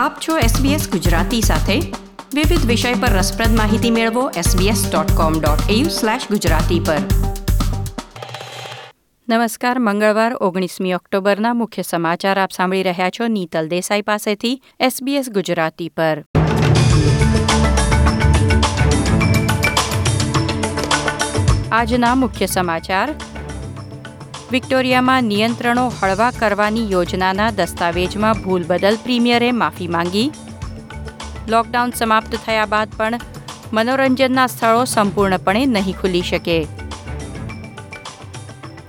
આપ છો SBS ગુજરાતી સાથે. વિવિધ વિષય પર રસપ્રદ માહિતી મેળવો sbs.com.au/gujarati પર. નમસ્કાર, મંગળવાર, ઓગણીસમી ઓક્ટોબરના મુખ્ય સમાચાર આપ સાંભળી રહ્યા છો નીતલ દેસાઈ પાસેથી SBS ગુજરાતી પર. આજના મુખ્ય સમાચાર વિક્ટોરિયામાં નિયંત્રણો હળવા કરવાની યોજનાના દસ્તાવેજમાં ભૂલ બદલ પ્રીમિયરે માફી માંગી. લોકડાઉન સમાપ્ત થયા બાદ પણ મનોરંજનના સ્થળો સંપૂર્ણપણે નહીં ખુલી શકે.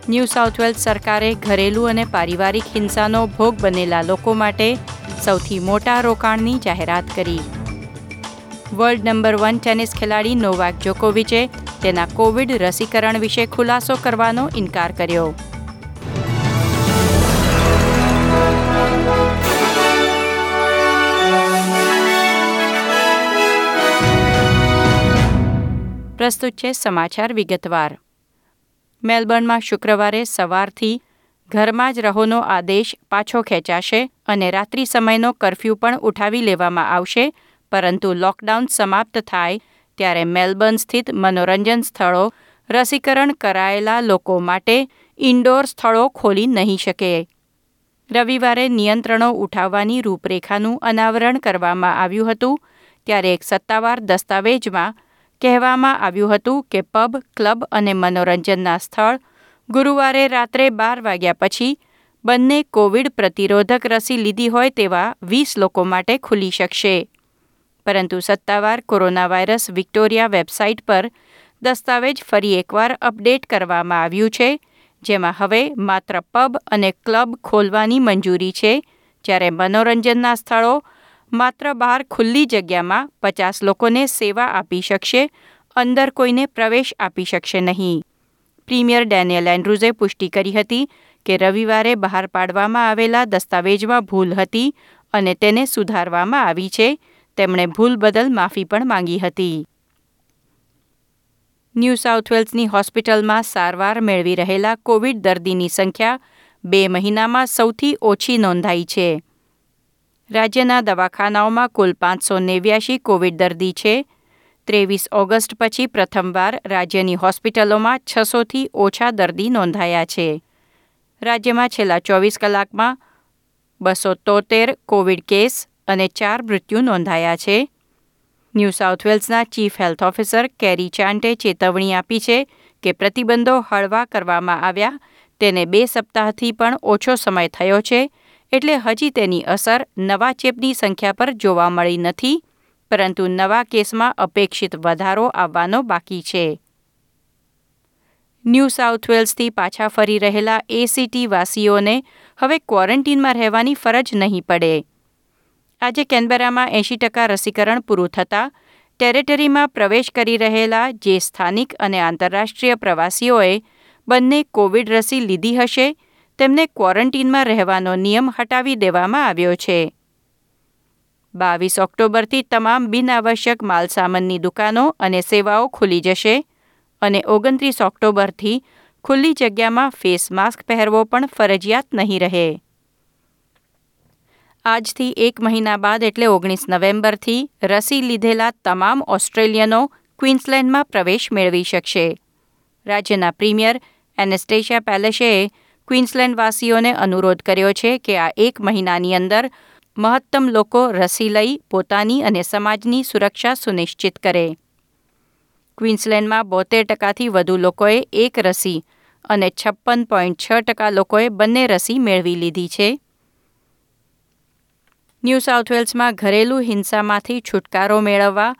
ન્યૂ સાઉથ વેલ્સ સરકારે ઘરેલું અને પારિવારિક હિંસાનો ભોગ બનેલા લોકો માટે સૌથી મોટા રોકાણની જાહેરાત કરી. વર્લ્ડ નંબર વન ટેનિસ ખેલાડી નોવાક જોકોવિચે તેના કોવિડ રસીકરણ વિશે ખુલાસો કરવાનો ઇનકાર કર્યો. પ્રસ્તુત છે સમાચાર વિગતવાર. મેલબર્નમાં શુક્રવારે સવારથી ઘરમાં જ રહોનો આદેશ પાછો ખેંચાશે અને રાત્રિ સમયનો કરફ્યુ પણ ઉઠાવી લેવામાં આવશે, પરંતુ લોકડાઉન સમાપ્ત થાય ત્યારે મેલબર્ન સ્થિત મનોરંજન સ્થળો રસીકરણ કરાયેલા લોકો માટે ઇન્ડોર સ્થળો ખોલી નહીં શકે. રવિવારે નિયંત્રણો ઉઠાવવાની રૂપરેખાનું અનાવરણ કરવામાં આવ્યું હતું, ત્યારે એક સત્તાવાર દસ્તાવેજમાં કહેવામાં આવ્યું હતું કે પબ, ક્લબ અને મનોરંજનના સ્થળ ગુરુવારે રાત્રે બાર વાગ્યા પછી બંને કોવિડ પ્રતિરોધક રસી લીધી હોય તેવા વીસ લોકો માટે ખુલી શકશે. પરંતુ સત્તાવાર કોરોના વાયરસ વિક્ટોરિયા વેબસાઇટ પર દસ્તાવેજ ફરી એકવાર અપડેટ કરવામાં આવ્યું છે, જેમાં હવે માત્ર પબ અને ક્લબ ખોલવાની મંજૂરી છે, જ્યારે મનોરંજનના સ્થળો માત્ર બહાર ખુલ્લી જગ્યામાં પચાસ લોકોને સેવા આપી શકશે, અંદર કોઈને પ્રવેશ આપી શકશે નહીં. પ્રીમિયર ડેનિયલ એન્ડ્રુઝે પુષ્ટિ કરી હતી કે રવિવારે બહાર પાડવામાં આવેલા દસ્તાવેજમાં ભૂલ હતી અને તેને સુધારવામાં આવી છે, તેમણે ભૂલ બદલ માફી પણ માંગી હતી. ન્યૂ સાઉથ વેલ્સની હોસ્પિટલમાં સારવાર મેળવી રહેલા કોવિડ દર્દીની સંખ્યા બે મહિનામાં સૌથી ઓછી નોંધાઈ છે. રાજ્યના દવાખાનાઓમાં કુલ પાંચસો નેવ્યાશી કોવિડ દર્દી છે. ત્રેવીસ ઓગસ્ટ પછી પ્રથમવાર રાજ્યની હોસ્પિટલોમાં છસોથી ઓછા દર્દી નોંધાયા છે. રાજ્યમાં છેલ્લા ચોવીસ કલાકમાં બસો તોતેર કોવિડ કેસ અને ચાર મૃત્યુ નોંધાયા છે. ન્યૂ સાઉથ વેલ્સના ચીફ હેલ્થ ઓફિસર કેરી ચાન્ટે ચેતવણી આપી છે કે પ્રતિબંધો હળવા કરવામાં આવ્યા. તેને બે સપ્તાહથી પણ ઓછો સમય થયો છે. એટલે હજી તેની અસર નવા ચેપની સંખ્યા પર જોવા મળી નથી, પરંતુ નવા કેસમાં અપેક્ષિત વધારો આવવાનો બાકી છે. ન્યૂ સાઉથ વેલ્સથી પાછા ફરી રહેલા એસીટી વાસીઓને હવે ક્વોરન્ટીનમાં રહેવાની ફરજ નહીં પડે. આજે કેનબેરામાં એંશી ટકા રસીકરણ પૂરું થતાં ટેરેટરીમાં પ્રવેશ કરી રહેલા જે સ્થાનિક અને આંતરરાષ્ટ્રીય પ્રવાસીઓએ બંને કોવિડ રસી લીધી હશે તેમને ક્વોરન્ટીનમાં રહેવાનો નિયમ હટાવી દેવામાં આવ્યો છે. બાવીસ ઓક્ટોબરથી તમામ બિનઆવશ્યક માલસામાનની દુકાનો અને સેવાઓ ખુલી જશે અને ઓગણત્રીસ ઓક્ટોબરથી ખુલ્લી જગ્યામાં ફેસ માસ્ક પહેરવો પણ ફરજિયાત નહીં રહે. આજથી એક મહિના બાદ એટલે ઓગણીસ નવેમ્બરથી રસી લીધેલા તમામ ઓસ્ટ્રેલિયનો ક્વીન્સલેન્ડમાં પ્રવેશ મેળવી શકશે. રાજ્યના પ્રીમિયર એનેસ્ટેશિયા પેલેશેએ ક્વીન્સલેન્ડવાસીઓને અનુરોધ કર્યો છે કે આ એક મહિનાની અંદર મહત્તમ લોકો રસી લઈ પોતાની અને સમાજની સુરક્ષા સુનિશ્ચિત કરે. ક્વીન્સલેન્ડમાં બોતેર ટકાથી વધુ લોકોએ એક રસી અને છપ્પન પોઈન્ટ છ ટકા લોકોએ બંને રસી મેળવી લીધી છે. ન્યૂ સાઉથ વેલ્સમાં ઘરેલું હિંસામાંથી છુટકારો મેળવવા,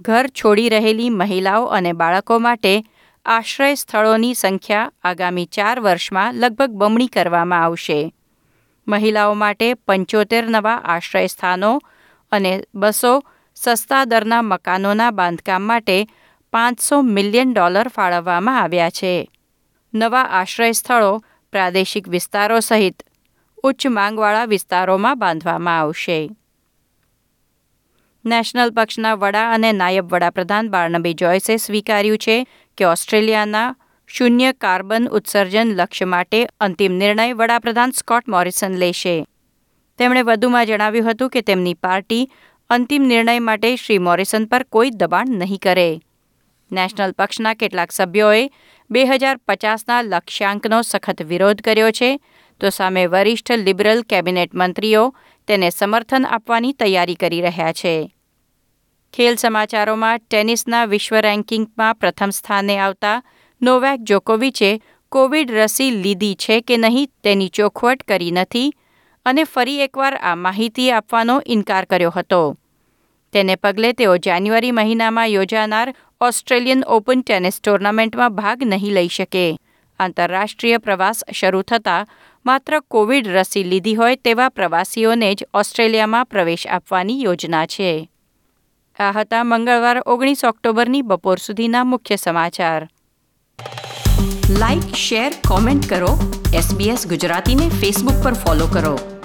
ઘર છોડી રહેલી મહિલાઓ અને બાળકો માટે આશ્રય સ્થળોની સંખ્યા આગામી ચાર વર્ષમાં લગભગ બમણી કરવામાં આવશે. મહિલાઓ માટે પંચોતેર નવા આશ્રય સ્થાનો અને બસો સસ્તા દરના મકાનોના બાંધકામ માટે પાંચસો મિલિયન ડોલર ફાળવવામાં આવ્યા છે. નવા આશ્રય સ્થળો પ્રાદેશિક વિસ્તારો સહિત ઉચ્ચ માંગવાળા વિસ્તારોમાં બાંધવામાં આવશે. નેશનલ પક્ષના વડા અને નાયબ વડાપ્રધાન બાર્નબે જોયસે સ્વીકાર્યું છે કે ઓસ્ટ્રેલિયાના શૂન્ય કાર્બન ઉત્સર્જન લક્ષ્ય માટે અંતિમ નિર્ણય વડાપ્રધાન સ્કોટ મોરિસન લેશે. તેમણે વધુમાં જણાવ્યું હતું કે તેમની પાર્ટી અંતિમ નિર્ણય માટે શ્રી મોરિસન પર કોઈ દબાણ નહીં કરે. નેશનલ પક્ષના કેટલાક સભ્યોએ બે હજાર પચાસના લક્ષ્યાંકનો સખત વિરોધ કર્યો છે, તો સામે વરિષ્ઠ લિબરલ કેબિનેટ મંત્રીઓ તેને સમર્થન આપવાની તૈયારી કરી રહ્યા છે. ખેલ સમાચારોમાં ટેનિસના વિશ્વ રેન્કિંગમાં પ્રથમ સ્થાને આવતા નોવેક જોકોવિચે કોવિડ રસી લીધી છે કે નહીં તેની ચોખવટ કરી નથી અને ફરી એકવાર આ માહિતી આપવાનો ઇનકાર કર્યો હતો. તેને પગલે તેઓ જાન્યુઆરી મહિનામાં યોજાનાર ઓસ્ટ્રેલિયન ઓપન ટેનિસ ટુર્નામેન્ટમાં ભાગ નહીં લઈ શકે. આંતરરાષ્ટ્રીય પ્રવાસ શરૂ થતાં માત્ર કોવિડ રસી લીધી હોય તેવા પ્રવાસીઓને જ ઓસ્ટ્રેલિયામાં પ્રવેશ આપવાની યોજના છે. આ હતા મંગળવાર ઓગણીસ ઓક્ટોબરની બપોર સુધીના મુખ્ય સમાચાર. લાઇક શેર કોમેન્ટ કરો. એસબીએસ ગુજરાતીને ફેસબુક પર ફોલો કરો.